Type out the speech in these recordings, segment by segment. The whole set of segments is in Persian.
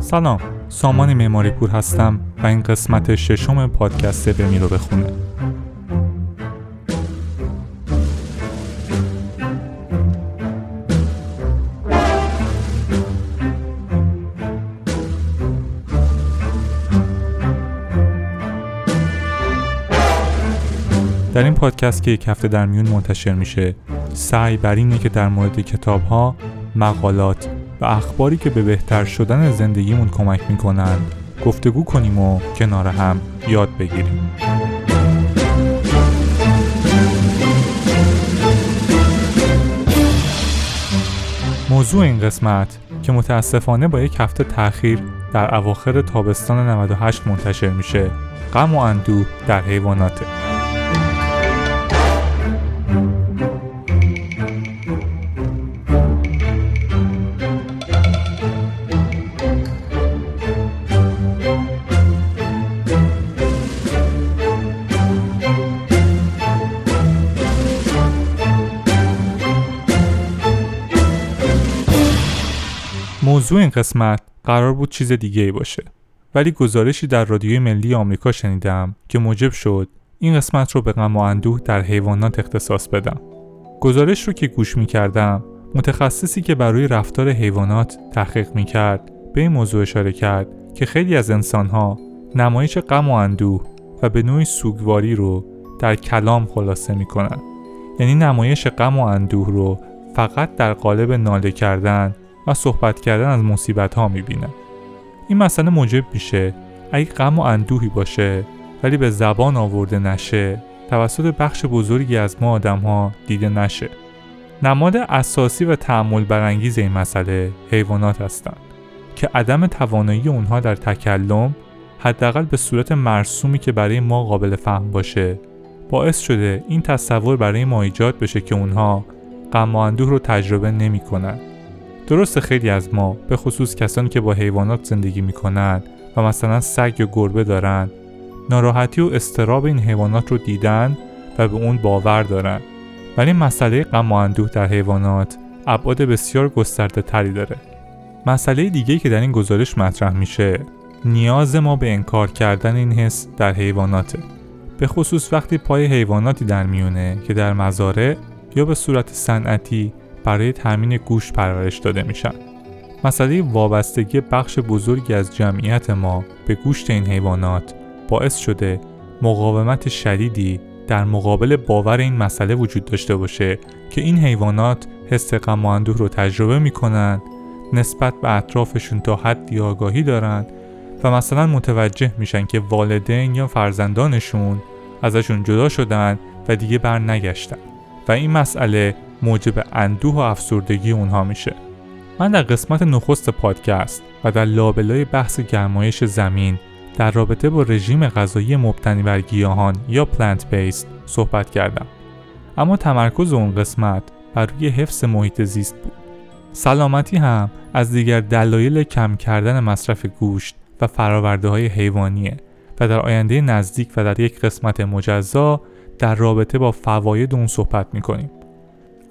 سلام سامان معماری پور هستم و این قسمت ششم پادکست بمی رو بخونه در این پادکست که یک هفته در میون منتشر میشه سعی بر اینه که در مورد کتاب ها، مقالات و اخباری که به بهتر شدن زندگیمون کمک می‌کنند. گفتگو کنیم و کنار هم یاد بگیریم. موضوع این قسمت که متاسفانه با یک هفته تاخیر در اواخر تابستان 98 منتشر میشه. غم و اندوه در حیواناته. موضوع این قسمت قرار بود چیز دیگه ای باشه ولی گزارشی در رادیوی ملی آمریکا شنیدم که موجب شد این قسمت رو به غم و اندوه در حیوانات اختصاص بدم گزارش رو که گوش می کردم متخصصی که برای رفتار حیوانات تحقیق می کرد به این موضوع اشاره کرد که خیلی از انسانها نمایش غم و اندوه و به نوعی سوگواری رو در کلام خلاصه می کنن. یعنی نمایش غم و اندوه رو فقط در قالب ناله کردن و صحبت کردن از مصیبت ها می‌بینه. این مسئله موجب میشه. اگه غم و اندوهی باشه ولی به زبان آورده نشه توسط بخش بزرگی از ما آدم ها دیده نشه. نماد اساسی و تعمل برانگیز این مسئله حیوانات هستند که عدم توانایی اونها در تکلم حداقل به صورت مرسومی که برای ما قابل فهم باشه باعث شده این تصور برای ما ایجاد بشه که اونها غم و اندوه رو تجربه نمی‌کنن. درست خیلی از ما به خصوص کسانی که با حیوانات زندگی می‌کنند و مثلا سگ یا گربه دارند ناراحتی و استراب این حیوانات رو دیدن و به اون باور دارند ولی مسئله غم و اندوه در حیوانات ابعاد بسیار گسترده تری داره. مسئله دیگه که در این گزارش مطرح میشه نیاز ما به انکار کردن این حس در حیواناته. به خصوص وقتی پای حیواناتی در میونه که در مزارع یا به صورت صنعتی برای تامین گوشت پرورش داده میشن. مسئله وابستگی بخش بزرگی از جمعیت ما به گوشت این حیوانات باعث شده مقاومت شدیدی در مقابل باور این مسئله وجود داشته باشه که این حیوانات حس غم و رو تجربه می‌کنند نسبت به اطرافشون تا حدی آگاهی دارند و مثلا متوجه میشن که والدین یا فرزندانشون ازشون جدا شدن و دیگه بر نگشتن و این مسئله موجب اندوه و افسردگی اونها میشه. من در قسمت نخست پادکست و در لابلای بحث گرمایش زمین در رابطه با رژیم غذایی مبتنی بر گیاهان یا پلنت بیست صحبت کردم. اما تمرکز اون قسمت بر روی حفظ محیط زیست بود. سلامتی هم از دیگر دلایل کم کردن مصرف گوشت و فراورده های حیوانیه و در آینده نزدیک و در یک قسمت مجزا در رابطه با فواید اون صحبت می‌کنیم.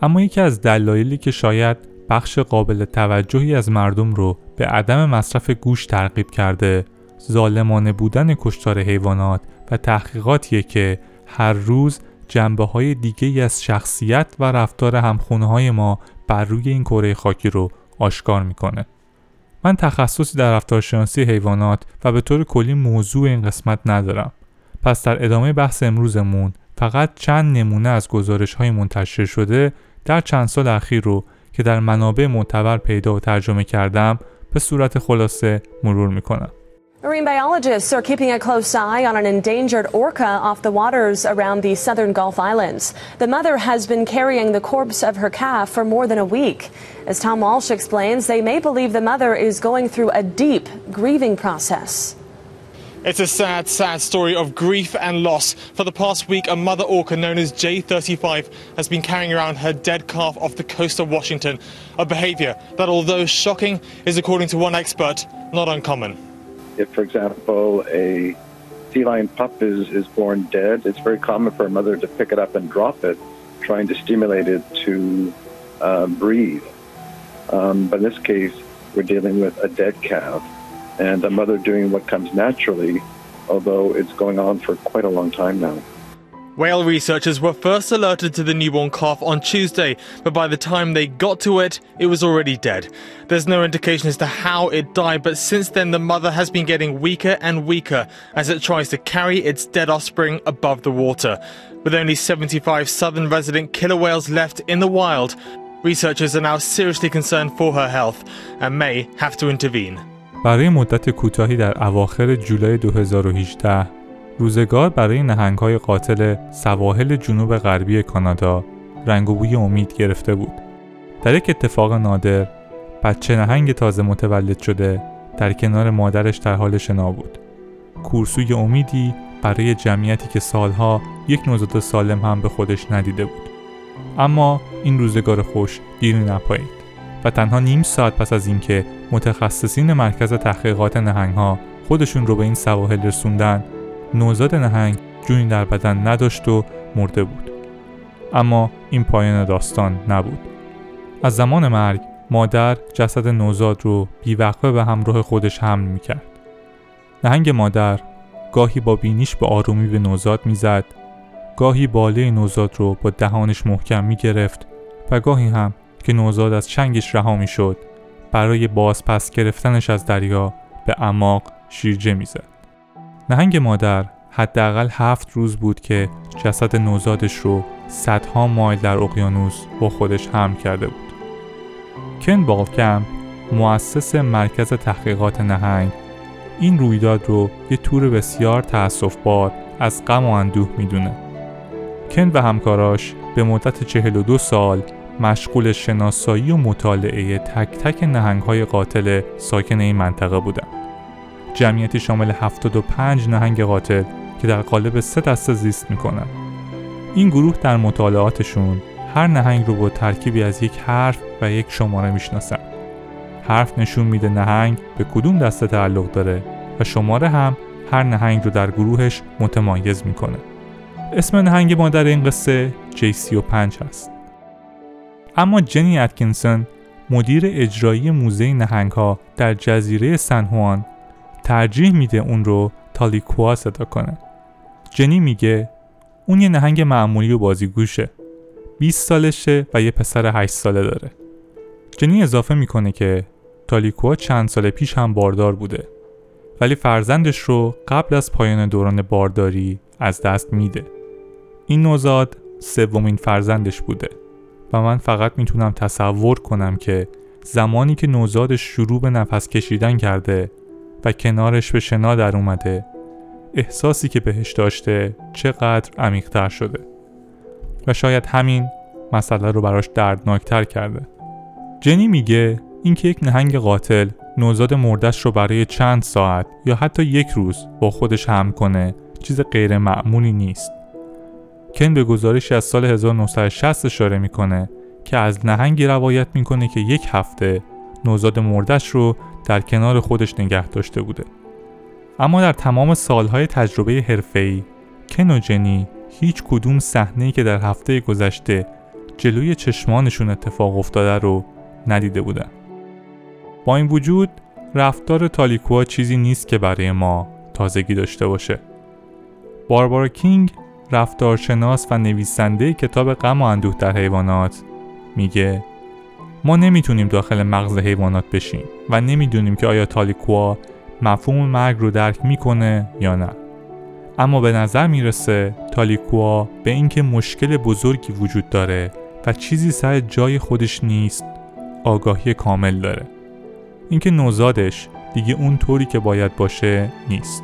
اما یکی از دلایلی که شاید بخش قابل توجهی از مردم رو به عدم مصرف گوش ترغیب کرده ظالمانه بودن کشتار حیوانات و تحقیقاتیه که هر روز جنبه های دیگه از شخصیت و رفتار همخونه های ما بر روی این کره خاکی رو آشکار می‌کنه. من تخصصی در رفتارشناسی حیوانات و به طور کلی موضوع این قسمت ندارم. پس در ادامه بحث امروزمون فقط چند نمونه از گزارش های منتشر شده در چند سال اخیر رو که در منابع معتبر پیدا و ترجمه کردم به صورت خلاصه مرور می‌کنم. Marine biologists are keeping a close eye on an endangered orca off the waters around the southern Gulf Islands. The mother has been carrying the corpse of her calf for more than a week. As Tom Walsh explains, they may believe the mother is going through a deep grieving process. It's a sad, sad story of grief and loss. For the past week, a mother orca known as J35 has been carrying around her dead calf off the coast of Washington, a behavior that, although shocking, is, according to one expert, not uncommon. If, for example, a feline pup is, is born dead, it's very common for a mother to pick it up and drop it, trying to stimulate it to uh, breathe. Um, but in this case, we're dealing with a dead calf and a mother doing what comes naturally, although it's going on for quite a long time now. Whale researchers were first alerted to the newborn calf on Tuesday, but by the time they got to it, it was already dead. There's no indication as to how it died, but since then the mother has been getting weaker and weaker as it tries to carry its dead offspring above the water. With only 75 southern resident killer whales left in the wild, researchers are now seriously concerned for her health and may have to intervene. برای مدت کوتاهی در اواخر جولای 2018 روزگار برای نهنگهای قاتل سواحل جنوب غربی کانادا رنگ و بوی امید گرفته بود. در یک اتفاق نادر بچه نهنگ تازه متولد شده در کنار مادرش در حال شنا بود. کورسوی امیدی برای جمعیتی که سالها یک نوزاد سالم هم به خودش ندیده بود. اما این روزگار خوش دیری نپایید و تنها نیم ساعت پس از اینکه متخصصین مرکز تحقیقات نهنگها خودشون رو به این سواحل رسوندن نوزاد نهنگ جونی در بدن نداشت و مرده بود. اما این پایان داستان نبود. از زمان مرگ مادر جسد نوزاد رو بیوقفه به همراه خودش حمل می‌کرد. نهنگ مادر گاهی با بینیش به آرومی به نوزاد می‌زد گاهی باله نوزاد رو با دهانش محکم می‌گرفت و گاهی هم که نوزاد از چنگش رها می‌شد برای بازپس گرفتنش از دریا به اماق شیرجه می‌زد نهنگ مادر حداقل هفت روز بود که جسد نوزادش رو صدها مایل در اقیانوس با خودش حمل کرده بود. کن بالکم مؤسس مرکز تحقیقات نهنگ این رویداد رو یه تور بسیار بار از غم و اندوه می‌دونه. کن و همکاراش به مدت 42 سال مشغول شناسایی و مطالعه تک تک نهنگ های قاتل ساکن این منطقه بودن. جمعیتی شامل 75 نهنگ قاتل که در قالب سه دسته زیست می‌کنن. این گروه در مطالعاتشون هر نهنگ رو با ترکیبی از یک حرف و یک شماره می‌شناسن. حرف نشون میده نهنگ به کدوم دسته تعلق داره و شماره هم هر نهنگ رو در گروهش متمایز می‌کنه. اسم نهنگ مادر این قصه J35 هست. اما جنی اتکینسون مدیر اجرایی موزه نهنگ ها در جزیره سن ترجیح میده اون رو تالیکوا صدا کنه. جنی میگه اون یه نهنگ معمولی و بازیگوشه. 20 سالشه و یه پسر 8 ساله داره. جنی اضافه می‌کنه که تالیکوا چند سال پیش هم باردار بوده ولی فرزندش رو قبل از پایان دوران بارداری از دست میده. این نوزاد سومین فرزندش بوده. و من فقط می‌تونم تصور کنم که زمانی که نوزادش شروع به نفس کشیدن کرده و کنارش به شنا در اومده احساسی که بهش داشته چقدر عمیقتر شده. و شاید همین مسئله رو براش دردناکتر کرده. جنی میگه اینکه یک نهنگ قاتل نوزاد مردش رو برای چند ساعت یا حتی یک روز با خودش هم کنه چیز غیر معمولی نیست. کن به گزارشی از سال 1960 اشاره می‌کنه که از نهنگی روایت می‌کنه که یک هفته نوزاد مردش رو در کنار خودش نگه داشته بوده. اما در تمام سالهای تجربه حرفه‌ای کن و جنی هیچ کدوم صحنه‌ای که در هفته گذشته جلوی چشمانشون اتفاق افتاده رو ندیده بودن. با این وجود رفتار تالیکوا چیزی نیست که برای ما تازگی داشته باشه. باربارا کینگ رفتارشناس و نویسنده کتاب غم و اندوه در حیوانات. میگه ما نمی‌تونیم داخل مغز حیوانات بشیم و نمی‌دونیم که آیا تالیکوا مفهوم مرگ رو درک می‌کنه یا نه. اما به نظر می‌رسه تالیکوا به اینکه مشکل بزرگی وجود داره و چیزی سر جای خودش نیست آگاهی کامل داره. اینکه نوزادش دیگه اون طوری که باید باشه نیست.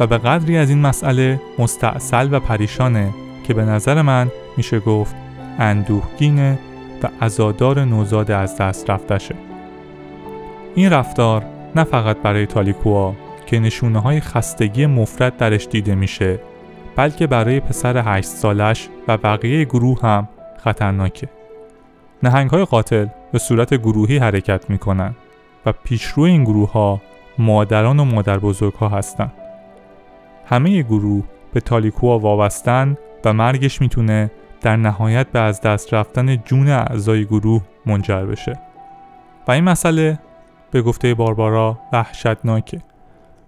و به قدری از این مسئله مستعصل و پریشانه که به نظر من میشه گفت اندوهگینه و ازادار نوزاد از دست رفتشه این رفتار نه فقط برای تالیکوا که نشونه های خستگی مفرد درش دیده میشه بلکه برای پسر هشت سالش و بقیه گروه هم خطرناکه. نهنگ های قاتل به صورت گروهی حرکت می‌کنن و پیشرو این گروه ها مادران و مادر بزرگ ها هستن. همه گروه به تالیکوا وابستن و مرگش می‌تونه در نهایت به از دست رفتن جون اعضای گروه منجر بشه. و این مسئله به گفته باربارا وحشتناکه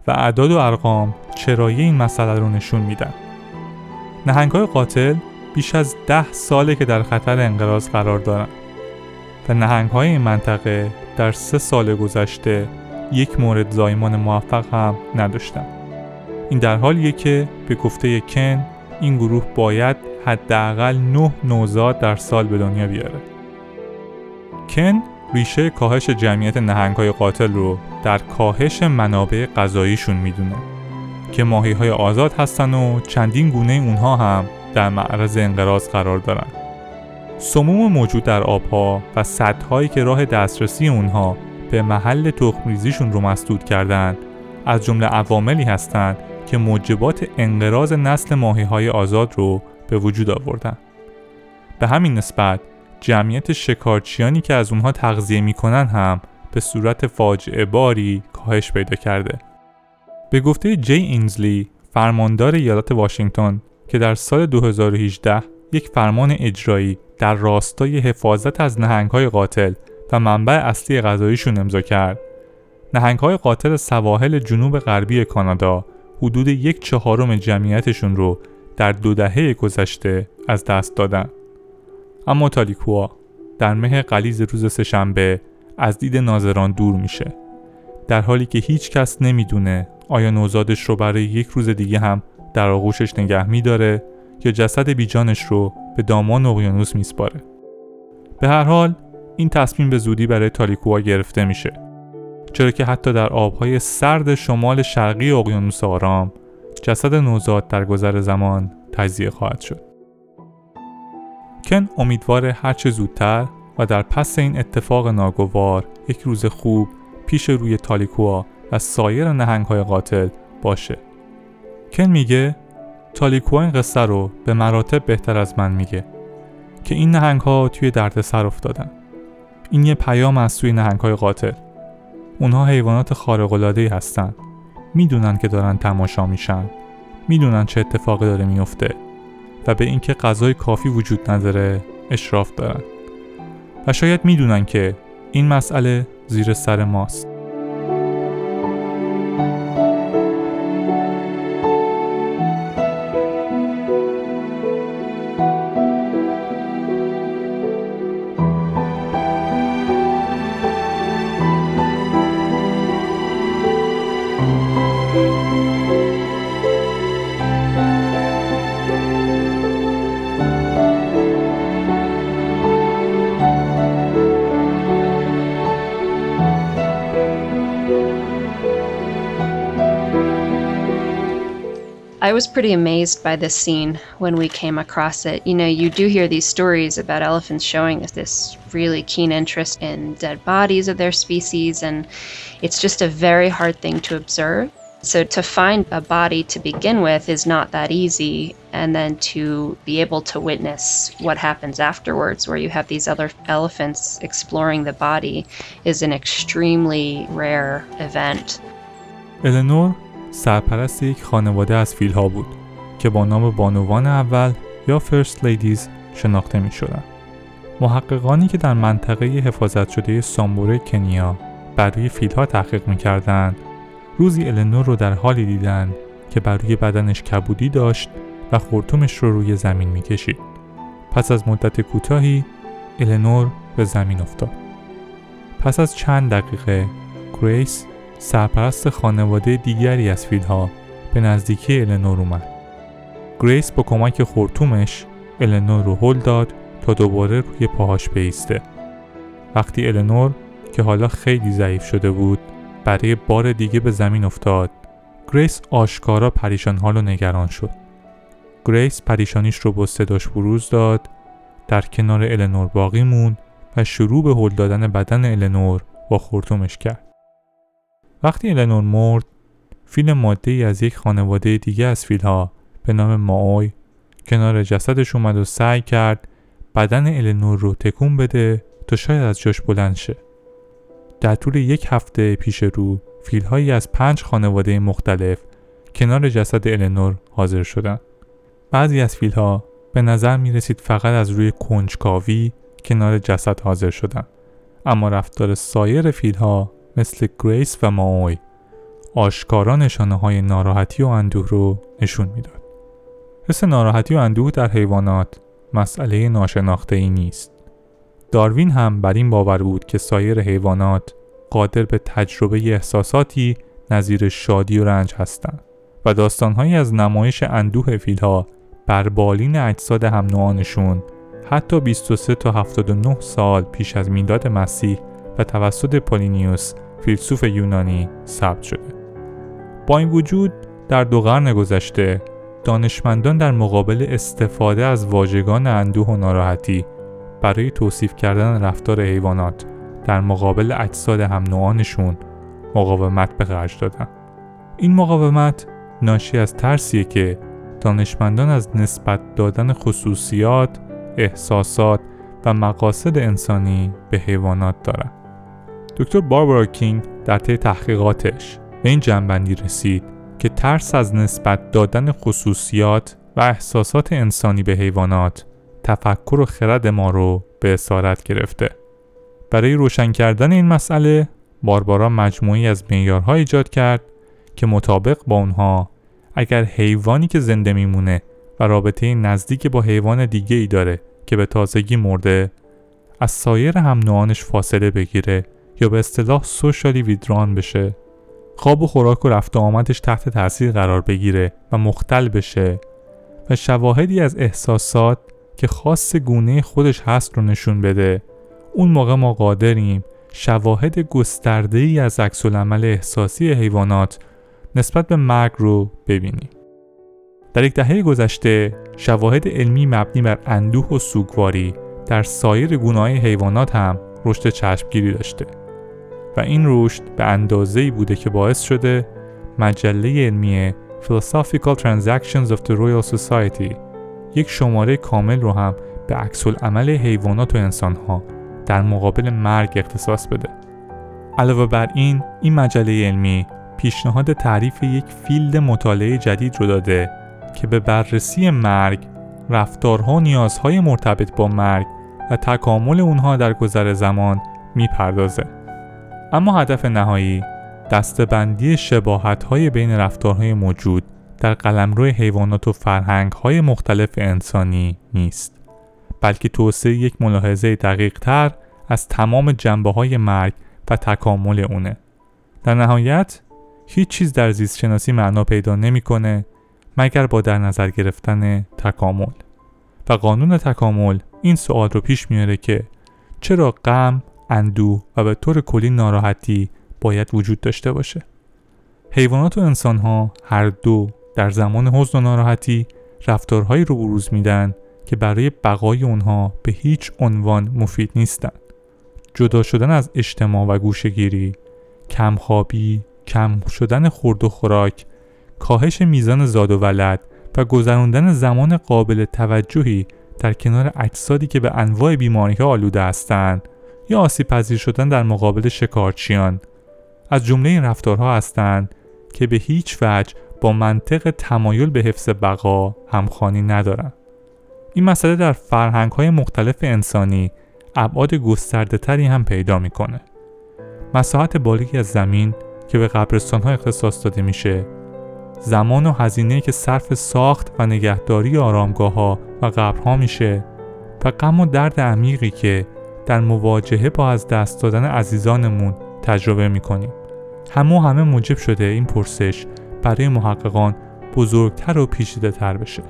و اعداد و ارقام چرایی این مسئله رو نشون میدن. نهنگ های قاتل بیش از ده ساله که در خطر انقراض قرار دارن و نهنگ های این منطقه در سه سال گذشته یک مورد زایمان موفق هم نداشتن. این در حالیه که به گفته کن این گروه باید حداقل نه نوزاد در سال به دنیا بیاره. کن ریشه کاهش جمعیت نهنگ های قاتل رو در کاهش منابع غذاییشون می‌دونه که ماهی های آزاد هستن و چندین گونه اونها هم در معرض انقراض قرار دارن. سموم موجود در آبها و سدهایی که راه دسترسی اونها به محل تخمریزیشون رو مسدود کردند از جمله عواملی هستند که موجبات انقراض نسل ماهی های آزاد رو به وجود آوردن. به همین نسبت جمعیت شکارچیانی که از اونها تغذیه می‌کنن هم به صورت فاجعه باری کاهش پیدا کرده. به گفته جی اینزلی فرماندار ایالت واشنگتن که در سال 2018 یک فرمان اجرایی در راستای حفاظت از نهنگهای قاتل و منبع اصلی غذاییشون امضا کرد. نهنگهای قاتل سواحل جنوب غربی کانادا حدود یک چهارم جمعیتشون رو در دو دهه گذشته از دست دادن. اما تالیکوا در مه قلیز روز سهشنبه از دید ناظران دور میشه. در حالی که هیچ کس نمی‌دونه آیا نوزادش رو برای یک روز دیگه هم در آغوشش نگه میداره یا جسد بیجانش رو به دامان اقیانوس میسپاره. به هر حال این تصمیم به زودی برای تالیکوها گرفته میشه. چرا که حتی در آبهای سرد شمال شرقی اقیانوس آرام جسد نوزاد در گذر زمان تجزیه خواهد شد. کن امیدوار هرچه زودتر و در پس این اتفاق ناگوار یک روز خوب پیش روی تالیکوا و سایر نهنگ های قاتل باشه. کن میگه تالیکوا این قصه رو به مراتب بهتر از من میگه که این نهنگ ها توی دردسر افتادن. این یه پیام از سوی نهنگ های قاتل. اونها حیوانات خارق‌العاده‌ای هستن می‌دونن که دارن تماشا میشن. می‌دونن چه اتفاقی داره میفته و به اینکه غذای کافی وجود نداره اشراف دارن. و شاید می‌دونن که این مسئله زیر سر ماست. I was pretty amazed by this scene when we came across it. You know, you do hear these stories about elephants showing this really keen interest in dead bodies of their species, and it's just a very hard thing to observe. So, to find a body to begin with is not that easy. And then to be able to witness what happens afterwards, where you have these other elephants exploring the body, is an extremely rare event. Eleanor, سرپرست یک خانواده از فیلها بود که با نام بانوان اول یا First Ladies شناخته می شدن. محققانی که در منطقه حفاظت شده سامبوره کنیا بر روی فیلها تحقیق می کردن، روزی النور رو در حالی دیدن که بر روی بدنش کبودی داشت و خورتومش رو روی زمین می کشید. پس از مدت کوتاهی النور به زمین افتاد. پس از چند دقیقه گریس سرپرست خانواده دیگری از فیلها به نزدیکی النور اومد. گریس با کمک خورتومش النور رو هل داد تا دوباره روی پاهاش بیسته. وقتی النور که حالا خیلی ضعیف شده بود برای بار دیگه به زمین افتاد گریس آشکارا پریشان حال و نگران شد. گریس پریشانیش رو با صداش بروز داد در کنار النور باقی موند و شروع به هل دادن بدن النور با خورتومش کرد. وقتی النور مرد فیل ماده ای از یک خانواده دیگه از فیلها به نام ماوی کنار جسدش اومد و سعی کرد بدن النور رو تکون بده تا شاید از جاش بلند شه. در طول یک هفته پیش رو فیلهایی از پنج خانواده مختلف کنار جسد النور حاضر شدن. بعضی از فیلها به نظر می رسید فقط از روی کنجکاوی کنار جسد حاضر شدن. اما رفتار سایر فیلها مثل گریس و ماوی آشکارا نشانه های ناراحتی و اندوه رو نشون می‌داد. حس ناراحتی و اندوه در حیوانات مسئله ناشناخته ای نیست. داروین هم بر این باور بود که سایر حیوانات قادر به تجربه احساساتی نظیر شادی و رنج هستند و داستانهایی از نمایش اندوه فیلها بر بالین اجساد هم نوعانشون حتی 23 تا 79 سال پیش از میلاد مسیح و توسط پولینیوس فیلسوف یونانی ثبت شده. با این وجود در دو قرن گذشته دانشمندان در مقابل استفاده از واژگان اندوه و ناراحتی برای توصیف کردن رفتار حیوانات در مقابل اجساد هم نوعانشون مقاومت به خرج دادن. این مقاومت ناشی از ترسیه که دانشمندان از نسبت دادن خصوصیات، احساسات و مقاصد انسانی به حیوانات دارن. دکتر باربارا کینگ در طی تحقیقاتش به این جنبندی رسید که ترس از نسبت دادن خصوصیات و احساسات انسانی به حیوانات تفکر و خرد ما رو به اسارت گرفته. برای روشن کردن این مسئله باربارا مجموعی از معیارها ایجاد کرد که مطابق با اونها اگر حیوانی که زنده میمونه و رابطه نزدیک با حیوان دیگه ای داره که به تازگی مرده از سایر هم فاصله بگیره یا به اصطلاح سوشالی ویدران بشه. خواب و خوراک و رفت آمدش تحت تاثیر قرار بگیره و مختل بشه. و شواهدی از احساسات که خاص گونه خودش هست رو نشون بده. اون موقع ما قادریم شواهد گسترده ای از عکس احساسی حیوانات نسبت به مرگ رو ببینیم. در یک دهه گذشته شواهد علمی مبنی بر اندوه و سوگواری در سایر گونه‌های حیوانات هم رشد چشمگیری داشته. و این رشد به اندازه‌ای بوده که باعث شده مجله علمی Philosophical Transactions of the Royal Society یک شماره کامل رو هم به عکس عمل حیوانات و انسانها در مقابل مرگ اختصاص بده. علاوه بر این، این مجله علمی پیشنهاد تعریف یک فیلد مطالعه جدید رو داده که به بررسی مرگ، رفتارها و نیازهای مرتبط با مرگ و تکامل اونها در گذر زمان می‌پردازه. اما هدف نهایی دستبندی شباهت های بین رفتارهای موجود در قلمرو حیوانات و فرهنگ های مختلف انسانی نیست بلکه توسعه یک ملاحظه دقیق تر از تمام جنبه های مرگ و تکامل اونه. در نهایت هیچ چیز در زیست شناسی معنا پیدا نمی‌کنه مگر با در نظر گرفتن تکامل. و قانون تکامل این سوال رو پیش میاره که چرا غم، اندوه و به طور کلی ناراحتی باید وجود داشته باشه حیوانات و انسان ها هر دو در زمان حزن و ناراحتی رفتارهایی رو بروز میدن که برای بقای اونها به هیچ عنوان مفید نیستند. جدا شدن از اجتماع و گوشگیری، کمخوابی، کم شدن خورد و خوراک، کاهش میزان زاد و ولد و گذراندن زمان قابل توجهی در کنار اجسادی که به انواع بیماری آلوده هستند یا آسیب پذیر شدن در مقابل شکارچیان از جمله این رفتارها هستند که به هیچ وجه با منطق تمایل به حفظ بقا همخوانی ندارند. این مسئله در فرهنگ های مختلف انسانی ابعاد گسترده تری هم پیدا می‌کنه. مساحت بالایی از زمین که به قبرستان ها اختصاص داده میشه زمان و هزینه که صرف ساخت و نگهداری آرامگاه ها و قبرها میشه و غم و درد عمیقی که در مواجهه با از دست دادن عزیزانمون تجربه می‌کنیم. همه همه موجب شده این پرسش برای محققان بزرگتر و پیچیده تر بشه.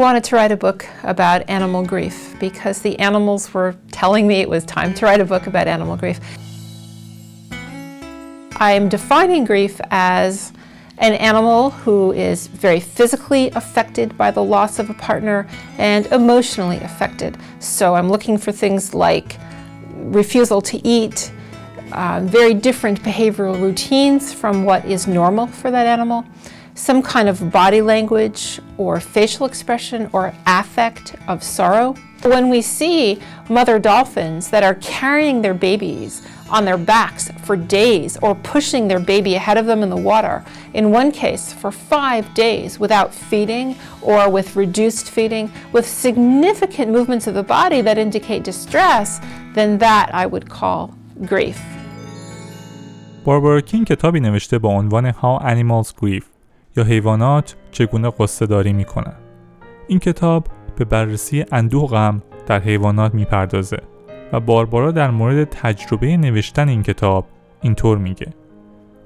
Wanted to write a book about animal grief because the animals were telling me it was time to write a book about animal grief. I am defining grief as an animal who is very physically affected by the loss of a partner and emotionally affected. So I'm looking for things like refusal to eat, uh, very different behavioral routines from what is normal for that animal some kind of body language or facial expression or affect of sorrow. When we see mother dolphins that are carrying their babies on their backs for days or pushing their baby ahead of them in the water, in one case for five days without feeding or with reduced feeding, with significant movements of the body that indicate distress, then that I would call grief. باربارا کینگ کتابی نوشته با عنوان How Animals Grieve یا حیوانات چگونه قصه داری می‌کنن. این کتاب به بررسی اندوه و غم در حیوانات می‌پردازه و باربارا در مورد تجربه نوشتن این کتاب اینطور میگه.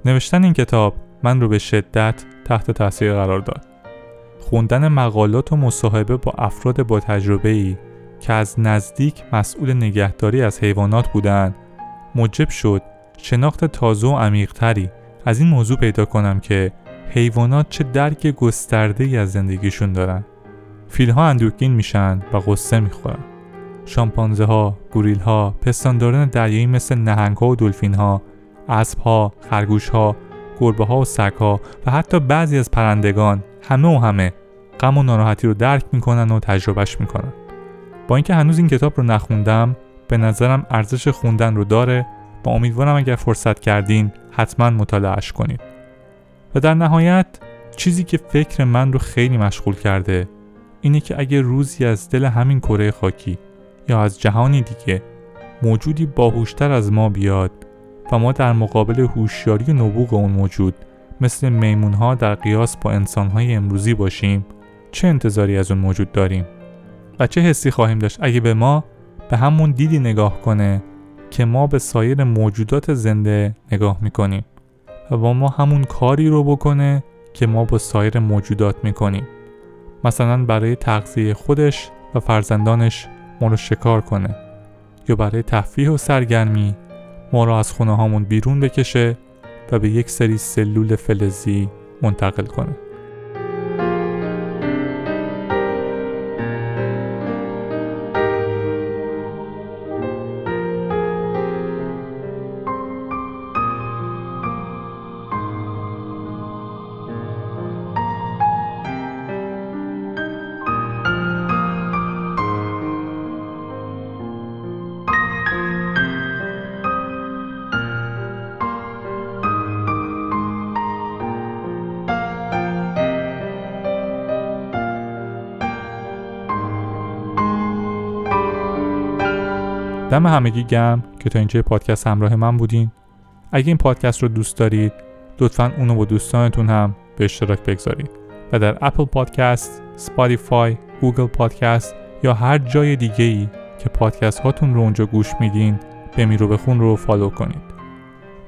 نوشتن این کتاب من رو به شدت تحت تاثیر قرار داد. خوندن مقالات و مصاحبه با افراد با تجربه ای که از نزدیک مسئول نگهداری از حیوانات بودند موجب شد شناخت تازه و عمیقتری از این موضوع پیدا کنم که حیوانات چه درک گسترده ای از زندگیشون دارن فیلها اندوهگین میشن و قصه می‌خورن شامپانزه ها، گوریل ها، پستانداران دریایی مثل نهنگ ها و دلفین ها، اسب ها، خرگوش ها، گربه ها و سگ ها و حتی بعضی از پرندگان همه و همه غم و ناراحتی رو درک می‌کنن و تجربهش می‌کنن. با اینکه هنوز این کتاب رو نخوندم به نظرم ارزش خوندن رو داره و امیدوارم اگر فرصت کردین حتما مطالعهش کنید. و در نهایت چیزی که فکر من رو خیلی مشغول کرده اینه که اگه روزی از دل همین کره خاکی یا از جهانی دیگه موجودی باهوشتر از ما بیاد و ما در مقابل هوشیاری و نبوغ اون موجود مثل میمونها در قیاس با انسانهای امروزی باشیم چه انتظاری از اون موجود داریم؟ و چه حسی خواهیم داشت اگه به ما به همون دیدی نگاه کنه که ما به سایر موجودات زنده نگاه می‌کنیم؟ و ما همون کاری رو بکنه که ما با سایر موجودات می‌کنیم. مثلا برای تغذیه خودش و فرزندانش ما رو شکار کنه. یا برای تفریح و سرگرمی ما رو از خونه هامون بیرون بکشه و به یک سری سلول فلزی منتقل کنه. دم همگی گرم که تا اینجا پادکست همراه من بودین. اگه این پادکست رو دوست دارید لطفا اونو با دوستانتون هم به اشتراک بگذارید و در Apple Podcast، Spotify، Google Podcast یا هر جای دیگه ای که پادکست هاتون رو اونجا گوش میدین به میرو بخون رو follow کنید.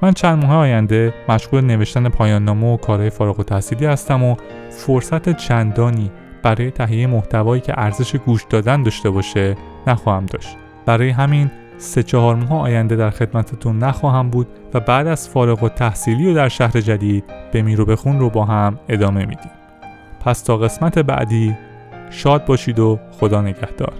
من چند ماه آینده مشغول نوشتن پایان نامه و کارهای فارغ التحصیلی هستم و فرصت چندانی برای تهیه محتوایی که ارزش گوش دادن داشته باشه نخواهم داشت. برای همین سه چهار ماه آینده در خدمتتون نخواهم بود و بعد از فارغ و تحصیلی و در شهر جدید به میرو بخون رو با هم ادامه میدیم. پس تا قسمت بعدی شاد باشید و خدا نگهدار.